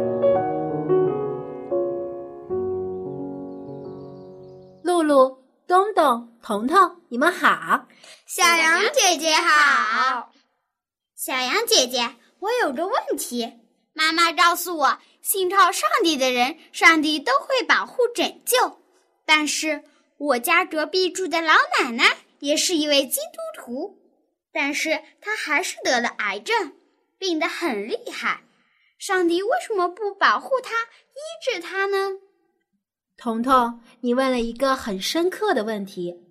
彤彤，你们好！小羊姐姐好！小羊姐姐，我有个问题，妈妈告诉我，信靠上帝的人，上帝都会保护拯救。但是我家隔壁住的老奶奶也是一位基督徒，但是她还是得了癌症，病得很厉害。上帝为什么不保护她、医治她呢？彤彤，你问了一个很深刻的问题。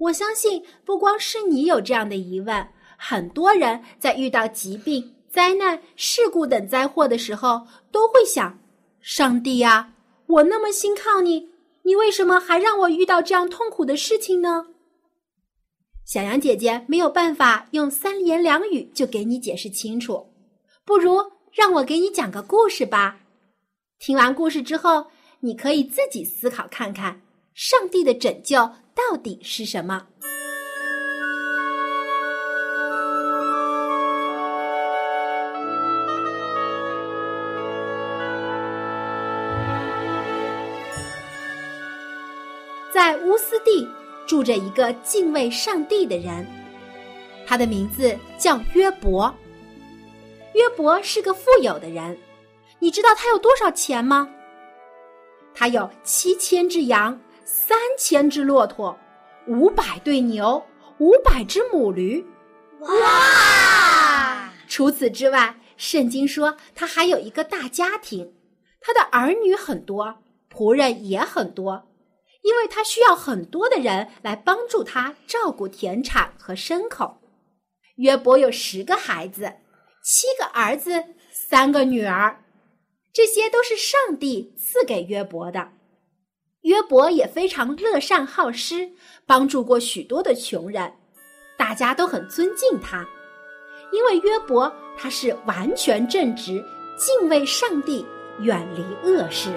我相信，不光是你有这样的疑问，很多人在遇到疾病、灾难、事故等灾祸的时候，都会想：上帝呀，我那么信靠你，你为什么还让我遇到这样痛苦的事情呢？小羊姐姐没有办法用三言两语就给你解释清楚，不如让我给你讲个故事吧。听完故事之后。你可以自己思考看看，上帝的拯救到底是什么？在乌斯地住着一个敬畏上帝的人，他的名字叫约伯。约伯是个富有的人，你知道他有多少钱吗？他有七千只羊，三千只骆驼，五百对牛，五百只母驴。哇！除此之外，圣经说他还有一个大家庭，他的儿女很多，仆人也很多，因为他需要很多的人来帮助他照顾田产和牲口。约伯有十个孩子，七个儿子，三个女儿。这些都是上帝赐给约伯的。约伯也非常乐善好施，帮助过许多的穷人，大家都很尊敬他，因为约伯他是完全正直，敬畏上帝，远离恶事。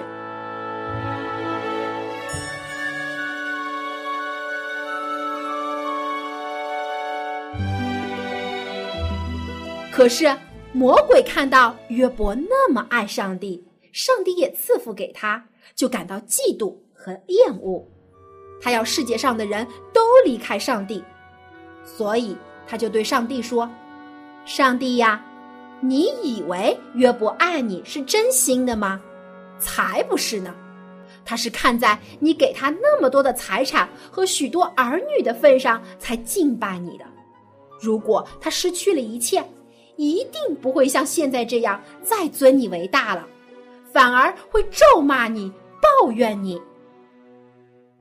可是。魔鬼看到约伯那么爱上帝，上帝也赐福给他，就感到嫉妒和厌恶。他要世界上的人都离开上帝，所以他就对上帝说：“上帝呀，你以为约伯爱你是真心的吗？才不是呢！他是看在你给他那么多的财产和许多儿女的份上才敬拜你的。如果他失去了一切，”一定不会像现在这样再尊你为大了，反而会咒骂你、抱怨你。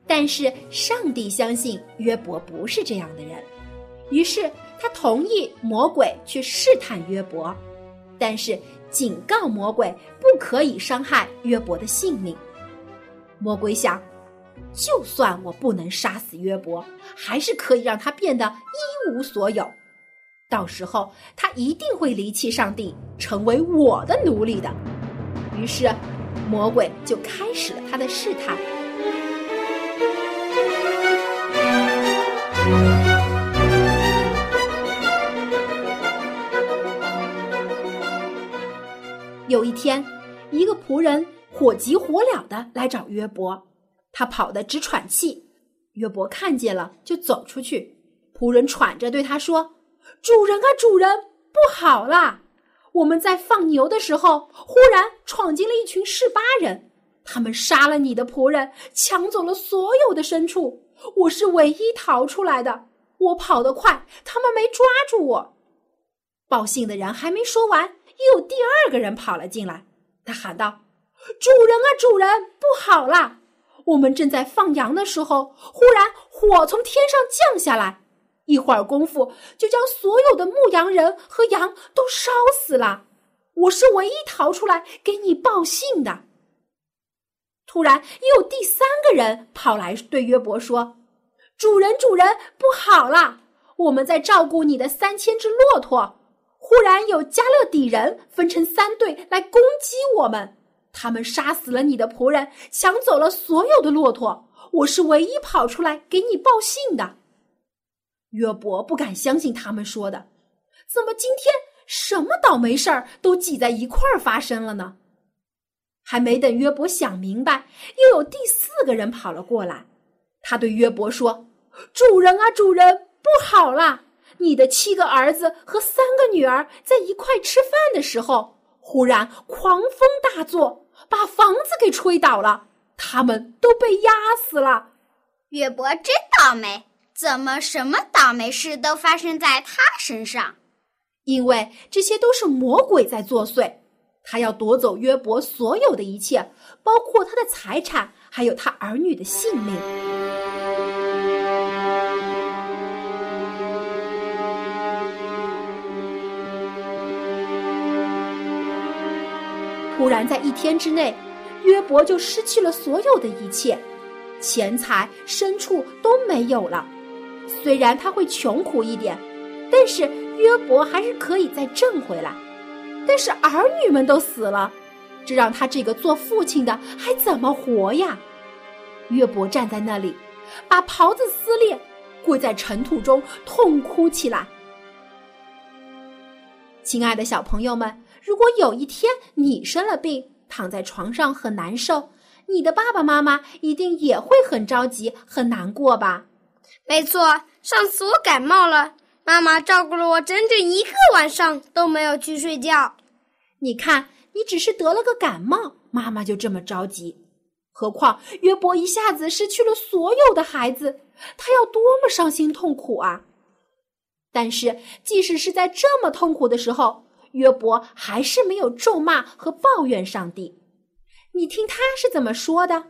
但是上帝相信约伯不是这样的人，于是他同意魔鬼去试探约伯，但是警告魔鬼不可以伤害约伯的性命。魔鬼想，就算我不能杀死约伯，还是可以让他变得一无所有。到时候他一定会离弃上帝，成为我的奴隶的。于是，魔鬼就开始了他的试探。有一天，一个仆人火急火燎的来找约伯，他跑得直喘气。约伯看见了，就走出去。仆人喘着对他说。主人啊，主人，不好啦！我们在放牛的时候，忽然闯进了一群示巴人，他们杀了你的仆人，抢走了所有的牲畜。我是唯一逃出来的，我跑得快，他们没抓住我。报信的人还没说完，又有第二个人跑了进来，他喊道：“主人啊，主人，不好啦！我们正在放羊的时候，忽然火从天上降下来。”一会儿功夫，就将所有的牧羊人和羊都烧死了。我是唯一逃出来给你报信的。突然，又有第三个人跑来对约伯说：“主人，主人，不好了！我们在照顾你的三千只骆驼，忽然有加勒底人分成三队来攻击我们。他们杀死了你的仆人，抢走了所有的骆驼。我是唯一跑出来给你报信的。”约伯不敢相信他们说的，怎么今天什么倒霉事儿都挤在一块儿发生了呢？还没等约伯想明白，又有第四个人跑了过来。他对约伯说：“主人啊，主人，不好啦！你的七个儿子和三个女儿在一块吃饭的时候，忽然狂风大作，把房子给吹倒了，他们都被压死了。”约伯真倒霉，怎么什么倒霉事都发生在他身上？因为这些都是魔鬼在作祟。他要夺走约伯所有的一切，包括他的财产，还有他儿女的性命。突然，在一天之内，约伯就失去了所有的一切，钱财、牲畜都没有了。虽然他会穷苦一点，但是约伯还是可以再挣回来。但是儿女们都死了，这让他这个做父亲的还怎么活呀？约伯站在那里，把袍子撕裂，跪在尘土中痛哭起来。亲爱的小朋友们，如果有一天你生了病，躺在床上很难受，你的爸爸妈妈一定也会很着急、很难过吧？没错，上次我感冒了。妈妈照顾了我整整一个晚上，都没有去睡觉。你看，你只是得了个感冒，妈妈就这么着急。何况约伯一下子失去了所有的孩子，他要多么伤心痛苦啊！但是，即使是在这么痛苦的时候，约伯还是没有咒骂和抱怨上帝。你听他是怎么说的？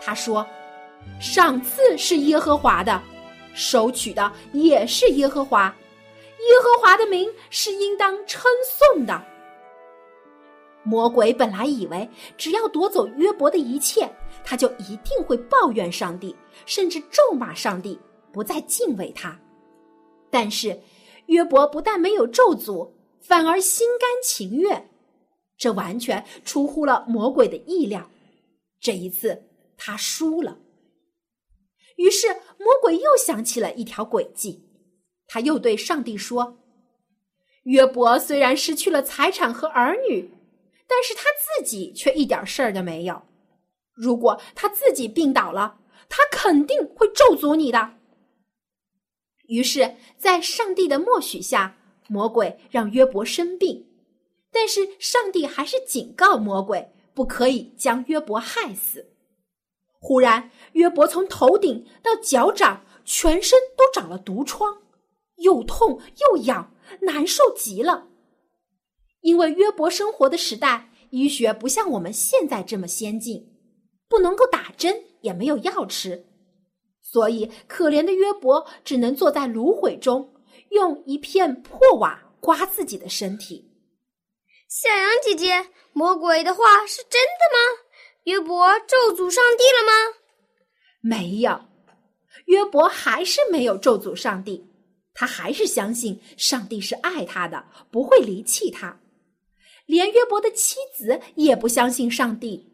他说：“赏赐是耶和华的，收取的也是耶和华。耶和华的名是应当称颂的。”魔鬼本来以为只要夺走约伯的一切，他就一定会抱怨上帝，甚至咒骂上帝，不再敬畏他。但是约伯不但没有咒诅，反而心甘情愿，这完全出乎了魔鬼的意料。这一次。他输了，于是魔鬼又想起了一条诡计，他又对上帝说：“约伯虽然失去了财产和儿女，但是他自己却一点事儿都没有。如果他自己病倒了，他肯定会咒诅你的。”于是，在上帝的默许下，魔鬼让约伯生病，但是上帝还是警告魔鬼不可以将约伯害死。忽然，约伯从头顶到脚掌，全身都长了毒疮，又痛又痒，难受极了。因为约伯生活的时代，医学不像我们现在这么先进，不能够打针，也没有药吃，所以可怜的约伯只能坐在芦苇中，用一片破瓦刮自己的身体。小羊姐姐，魔鬼的话是真的吗？约伯咒诅上帝了吗？没有，约伯还是没有咒诅上帝，他还是相信上帝是爱他的，不会离弃他。连约伯的妻子也不相信上帝，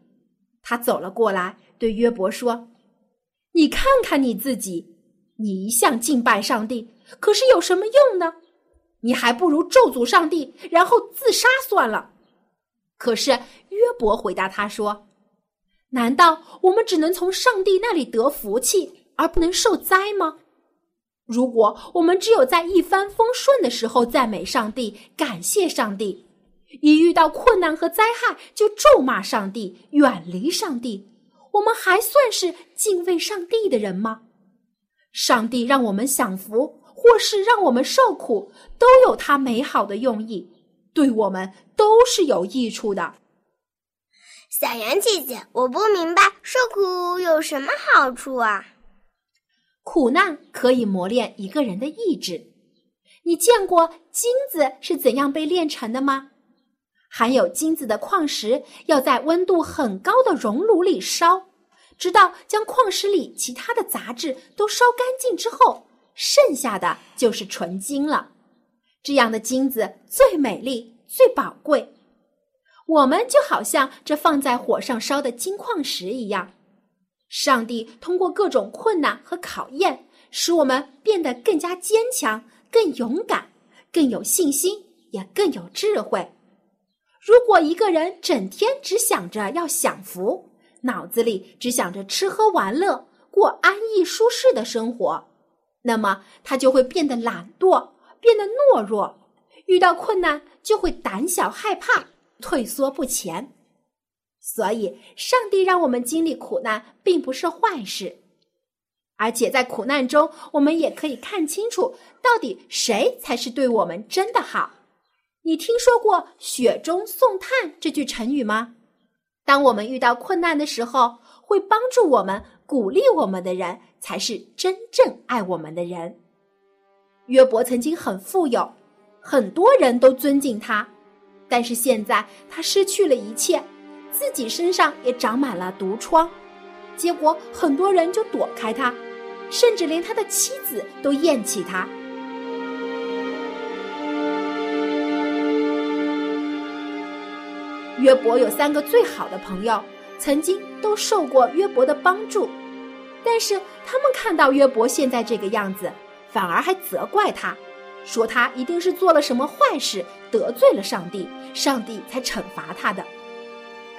他走了过来，对约伯说：“你看看你自己，你一向敬拜上帝，可是有什么用呢？你还不如咒诅上帝，然后自杀算了。”可是约伯回答他说。难道我们只能从上帝那里得福气，而不能受灾吗？如果我们只有在一帆风顺的时候赞美上帝、感谢上帝，一遇到困难和灾害就咒骂上帝、远离上帝，我们还算是敬畏上帝的人吗？上帝让我们享福，或是让我们受苦，都有他美好的用意，对我们都是有益处的。小羊姐姐，我不明白受苦有什么好处啊？苦难可以磨练一个人的意志。你见过金子是怎样被炼成的吗？含有金子的矿石要在温度很高的熔炉里烧，直到将矿石里其他的杂质都烧干净之后，剩下的就是纯金了。这样的金子最美丽、最宝贵。我们就好像这放在火上烧的金矿石一样，上帝通过各种困难和考验，使我们变得更加坚强、更勇敢、更有信心，也更有智慧。如果一个人整天只想着要享福，脑子里只想着吃喝玩乐、过安逸舒适的生活，那么他就会变得懒惰，变得懦弱，遇到困难就会胆小害怕。退缩不前，所以上帝让我们经历苦难，并不是坏事。而且在苦难中，我们也可以看清楚，到底谁才是对我们真的好。你听说过“雪中送炭”这句成语吗？当我们遇到困难的时候，会帮助我们、鼓励我们的人，才是真正爱我们的人。约伯曾经很富有，很多人都尊敬他。但是现在他失去了一切，自己身上也长满了毒疮，结果很多人就躲开他，甚至连他的妻子都厌弃他。约伯有三个最好的朋友，曾经都受过约伯的帮助，但是他们看到约伯现在这个样子，反而还责怪他。说他一定是做了什么坏事，得罪了上帝，上帝才惩罚他的。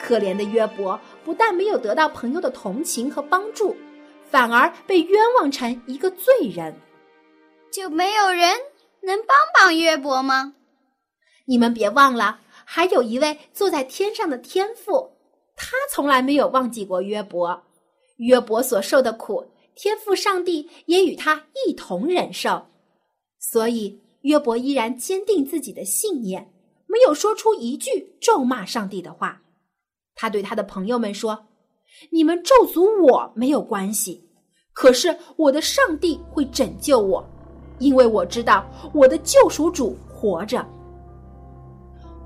可怜的约伯不但没有得到朋友的同情和帮助，反而被冤枉成一个罪人。就没有人能帮帮约伯吗？你们别忘了，还有一位坐在天上的天父，他从来没有忘记过约伯。约伯所受的苦，天父上帝也与他一同忍受。所以，约伯依然坚定自己的信念，没有说出一句咒骂上帝的话。他对他的朋友们说：“你们咒诅我没有关系，可是我的上帝会拯救我，因为我知道我的救赎主活着。”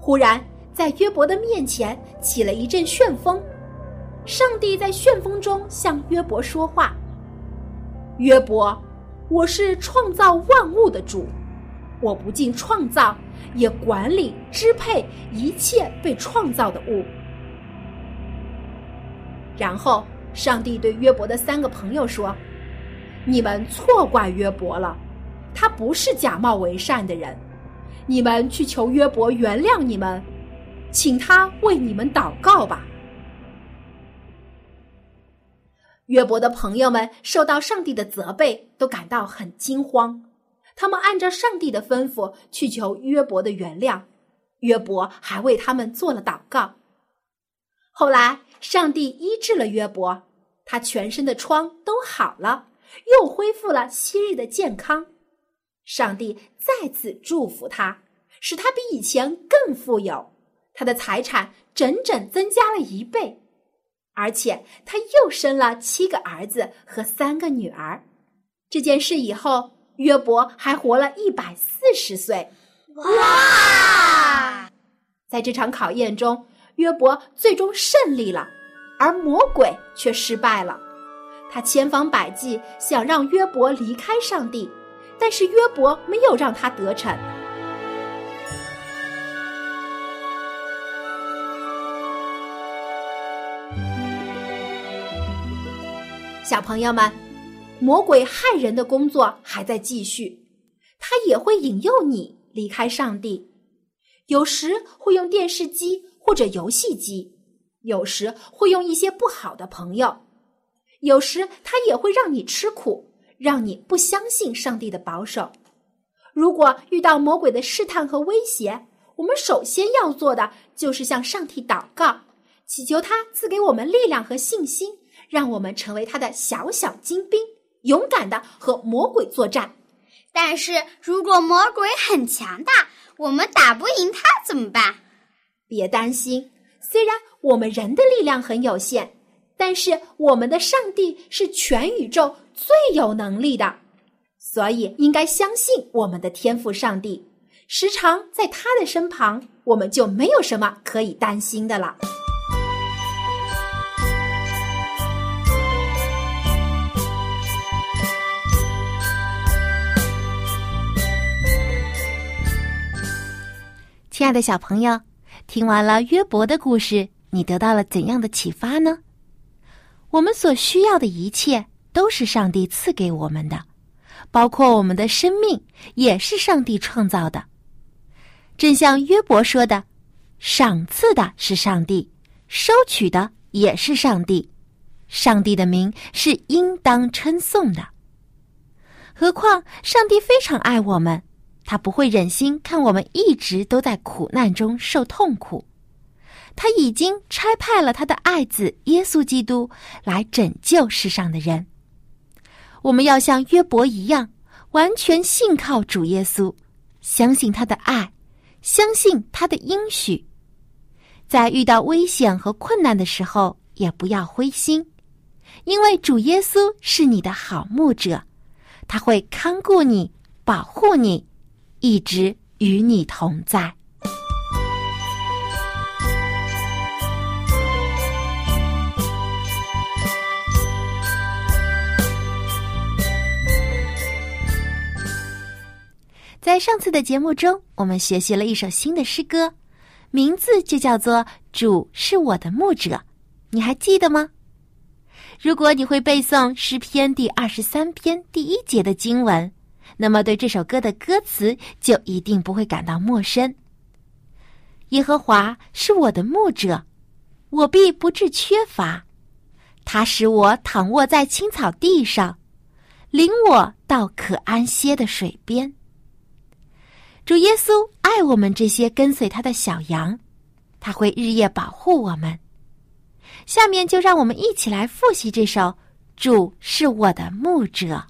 忽然，在约伯的面前起了一阵旋风，上帝在旋风中向约伯说话：“约伯。”我是创造万物的主，我不仅创造，也管理支配一切被创造的物。然后，上帝对约伯的三个朋友说：“你们错怪约伯了，他不是假冒为善的人。你们去求约伯原谅你们，请他为你们祷告吧。”约伯的朋友们受到上帝的责备，都感到很惊慌。他们按照上帝的吩咐去求约伯的原谅，约伯还为他们做了祷告。后来，上帝医治了约伯，他全身的疮都好了，又恢复了昔日的健康。上帝再次祝福他，使他比以前更富有，他的财产整整增加了一倍。而且他又生了七个儿子和三个女儿。这件事以后，约伯还活了一百四十岁。哇！在这场考验中，约伯最终胜利了，而魔鬼却失败了。他千方百计想让约伯离开上帝，但是约伯没有让他得逞。小朋友们，魔鬼害人的工作还在继续，他也会引诱你离开上帝。有时会用电视机或者游戏机，有时会用一些不好的朋友，有时他也会让你吃苦，让你不相信上帝的保守。如果遇到魔鬼的试探和威胁，我们首先要做的就是向上帝祷告，祈求他赐给我们力量和信心。让我们成为他的小小精兵，勇敢的和魔鬼作战。但是如果魔鬼很强大，我们打不赢他怎么办？别担心，虽然我们人的力量很有限，但是我们的上帝是全宇宙最有能力的，所以应该相信我们的天赋上帝。时常在他的身旁，我们就没有什么可以担心的了。亲爱的小朋友，听完了约伯的故事，你得到了怎样的启发呢？我们所需要的一切都是上帝赐给我们的，包括我们的生命也是上帝创造的。正像约伯说的：“赏赐的是上帝，收取的也是上帝，上帝的名是应当称颂的。何况上帝非常爱我们。”他不会忍心看我们一直都在苦难中受痛苦，他已经差派了他的爱子耶稣基督来拯救世上的人。我们要像约伯一样，完全信靠主耶稣，相信他的爱，相信他的应许，在遇到危险和困难的时候，也不要灰心，因为主耶稣是你的好牧者，他会看顾你，保护你。一直与你同在。在上次的节目中，我们学习了一首新的诗歌，名字就叫做《主是我的牧者》，你还记得吗？如果你会背诵诗篇第二十三篇第一节的经文。那么，对这首歌的歌词就一定不会感到陌生。耶和华是我的牧者，我必不致缺乏。他使我躺卧在青草地上，领我到可安歇的水边。主耶稣爱我们这些跟随他的小羊，他会日夜保护我们。下面就让我们一起来复习这首《主是我的牧者》。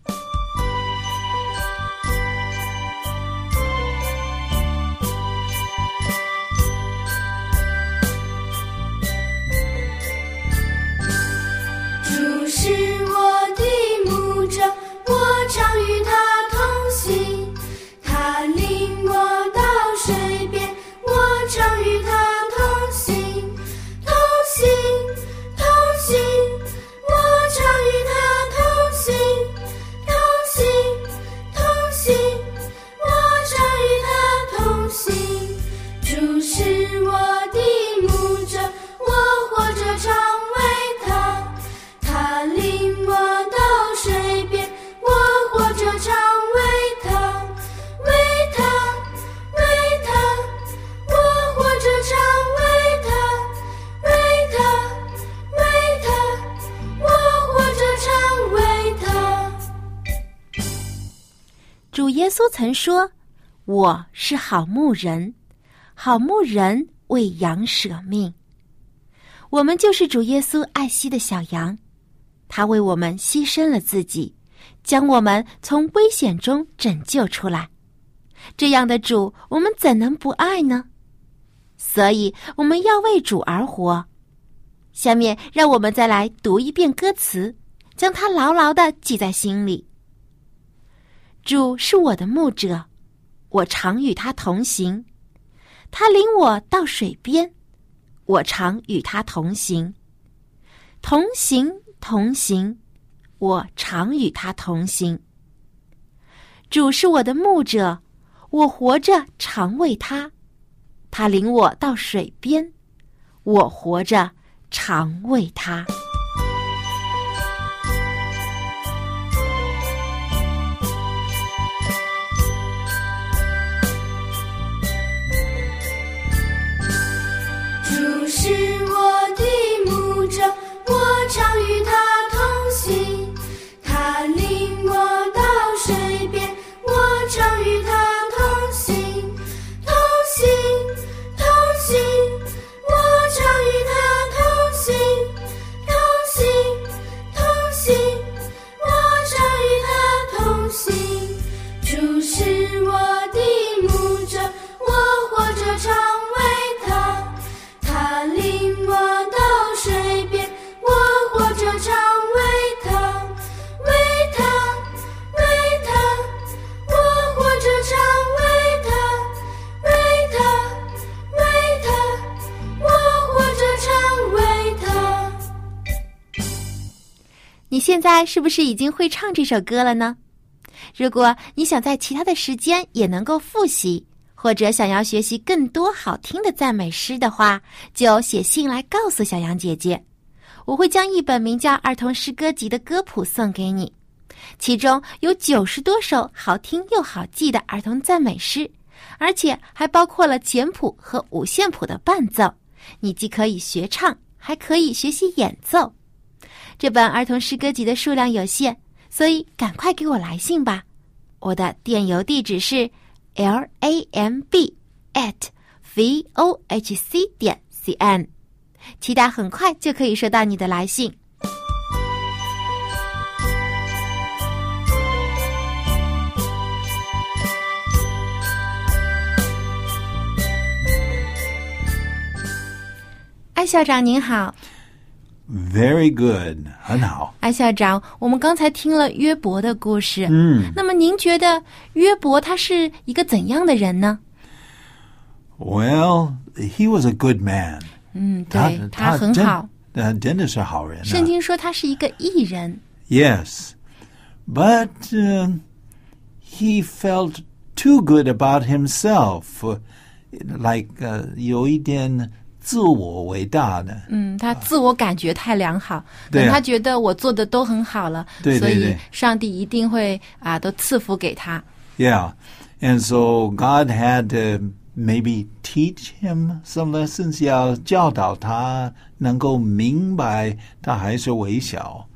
说：“我是好牧人，好牧人为羊舍命。我们就是主耶稣爱惜的小羊，他为我们牺牲了自己，将我们从危险中拯救出来。这样的主，我们怎能不爱呢？所以我们要为主而活。下面，让我们再来读一遍歌词，将它牢牢的记在心里。”主是我的牧者，我常与他同行。他领我到水边，我常与他同行。同行同行，我常与他同行。主是我的牧者，我活着常为他。他领我到水边，我活着常为他。是不是已经会唱这首歌了呢？如果你想在其他的时间也能够复习，或者想要学习更多好听的赞美诗的话，就写信来告诉小羊姐姐。我会将一本名叫《儿童诗歌集》的歌谱送给你，其中有九十多首好听又好记的儿童赞美诗，而且还包括了简谱和五线谱的伴奏。你既可以学唱，还可以学习演奏。这本儿童诗歌集的数量有限，所以赶快给我来信吧。我的电邮地址是 l a m b at v o h c 点 c n，期待很快就可以收到你的来信。艾校长您好，Very good，很好。艾校长，我们刚才听了约伯的故事，嗯那么您觉得约伯他是一个怎样的人呢？ ，Well, he was a good man。嗯，他对他他真很好。呃，真的是好人、啊。圣经说他是一个艺人， Yes, but uh, he felt too good about himself, uh, like uh, 有一点 自我为大的。嗯，他自我感觉太良好，对啊等他觉得我做的都很好了，所以对对对上帝一定会啊都赐福给他。Yeah, and so God had to maybe teach him some lessons，要教导他能够明白他还是微小。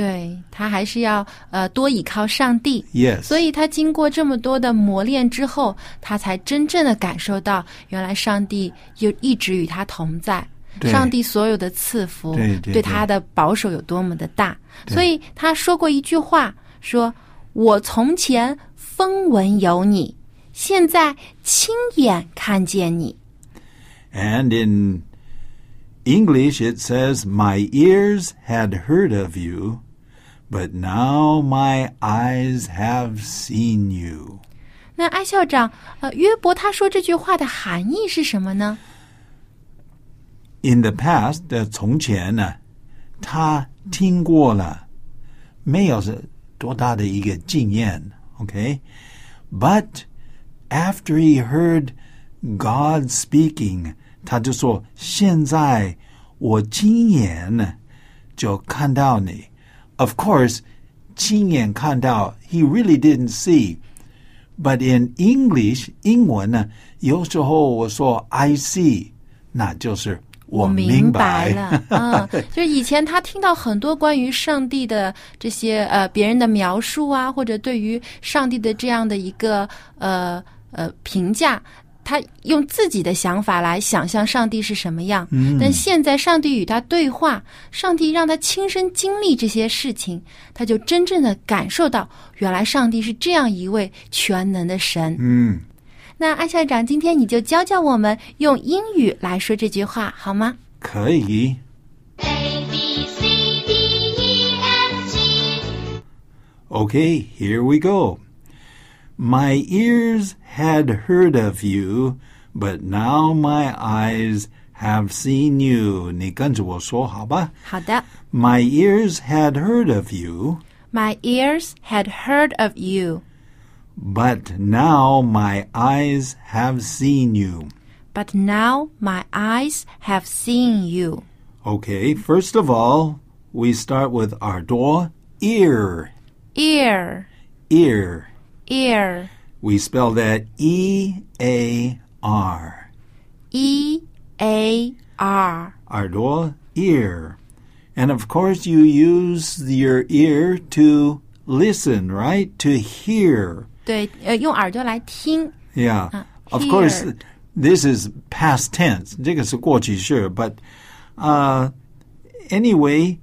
对他还是要呃多倚靠上帝。Yes，所以他经过这么多的磨练之后，他才真正的感受到，原来上帝就一直与他同在。对上帝所有的赐福对对对他的保守有多么的大，对所以他说过一句话，说：“我从前风闻有你，现在亲眼看见你。And in English, it says, My ears had heard of you, but now my eyes have seen you. ”那艾校长，呃，约伯他说这句话的含义是什么呢？ In the past, 的从前呢，他听过了，没有是多大的一个经验，OK? But after he heard God speaking，他就说：“现在我亲眼呢就看到你。” ” Of course，亲眼看到，he really didn't see。But in English，英文呢，有时候我说 I see，那就是我明白了，嗯，就是以前他听到很多关于上帝的这些呃别人的描述啊，或者对于上帝的这样的一个呃呃评价，他用自己的想法来想象上帝是什么样。嗯但现在上帝与他对话，上帝让他亲身经历这些事情，他就真正的感受到，原来上帝是这样一位全能的神。嗯，那安校长，今天你就教教我们用英语来说这句话好吗？可以。A B C D E F G Okay, here we go. My ears had heard of you, but now my eyes have seen you. 你跟着我说好吧？好的。 My ears had heard of you, My ears had heard of you, but now my eyes have seen you. but now my eyes have seen you. Okay, first of all, we start with 耳朵 ear, Ear, ear. ear, We spell that E A R. E A R. 耳朵 ear. And of course, you use your ear to listen, right? To hear. 对，呃，用耳朵来听。 Yeah. Uh, of course, hear. this is past tense. 这个是过去式, but uh, anyway,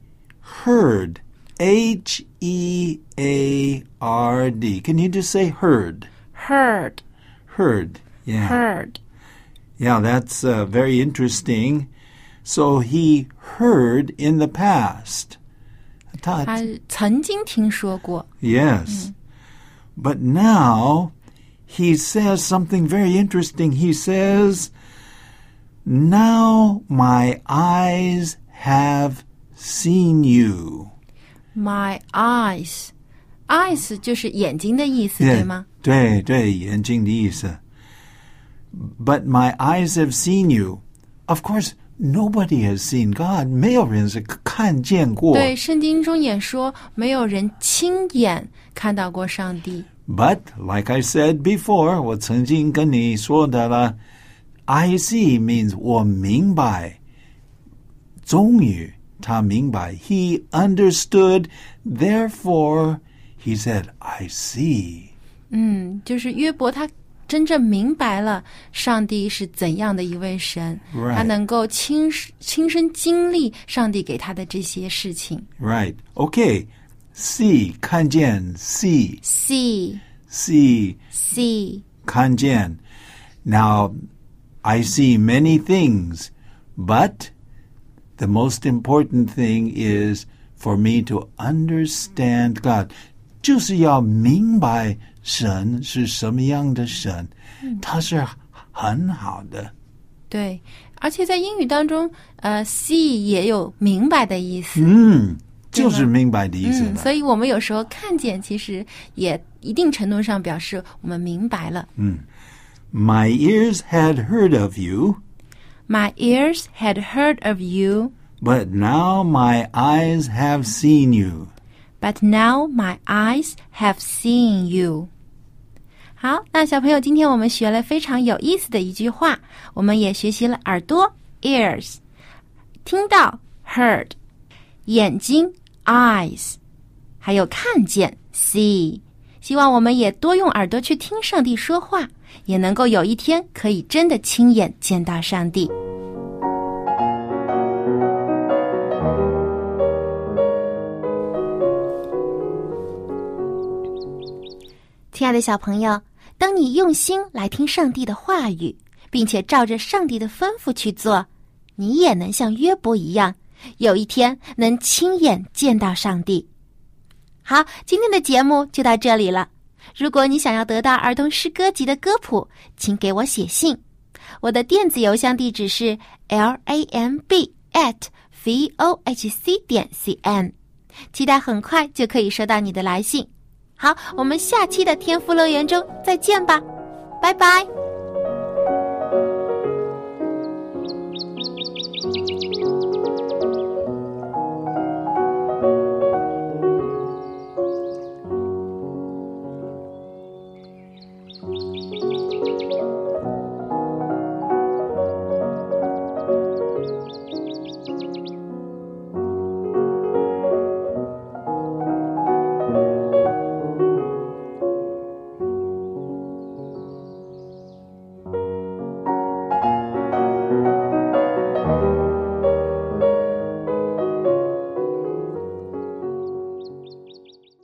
heard. H E A R D. Can you just say heard? Heard, Heard. Yeah. heard. Yeah, that's uh, very interesting. So he heard in the past. 他他曾经听说过。 Yes. But now he says something very interesting. He says, Now my eyes have seen you. my eyes。eyes 就是眼睛的意思 Yeah. 对吗？对对，眼睛的意思。But my eyes have seen you. Of course, nobody has seen God. 没有人是看见过。对，圣经中也说，没有人亲眼看到过上帝。 But like I said before, 我曾经跟你说的了，I see means 我明白。终于 他明白，He understood. Therefore, he said, "I see." 嗯，就是约伯他真正明白了上帝是怎样的一位神 Right. 他能够亲亲身经历上帝给他的这些事情。 Right. Okay. See 看见 see See, see see，看见。Now, I see many things, but the most important thing is for me to understand God. 就是要明白神是什么样的神，他是很好的。对，而且在英语当中，呃，see 也有明白的意思。嗯，对吗就是明白的意思嗯，了。所以我们有时候看见，其实也一定程度上表示我们明白了。My ears had heard of you. My ears had heard of you, But now my eyes have seen you. but now my eyes have seen you. 好，那小朋友，今天我们学了非常有意思的一句话，我们也学习了耳朵 ears，听到 heard，眼睛 eyes，还有看见 see。希望我们也多用耳朵去听上帝说话， 也能够有一天可以真的亲眼见到上帝。亲爱的小朋友，当你用心来听上帝的话语，并且照着上帝的吩咐去做，你也能像约伯一样，有一天能亲眼见到上帝。好，今天的节目就到这里了。如果你想要得到儿童诗歌集的歌谱，请给我写信。我的电子邮箱地址是 l a m b at v o h c 点 c n，期待很快就可以收到你的来信。好，我们下期的天赋乐园中再见吧，拜拜。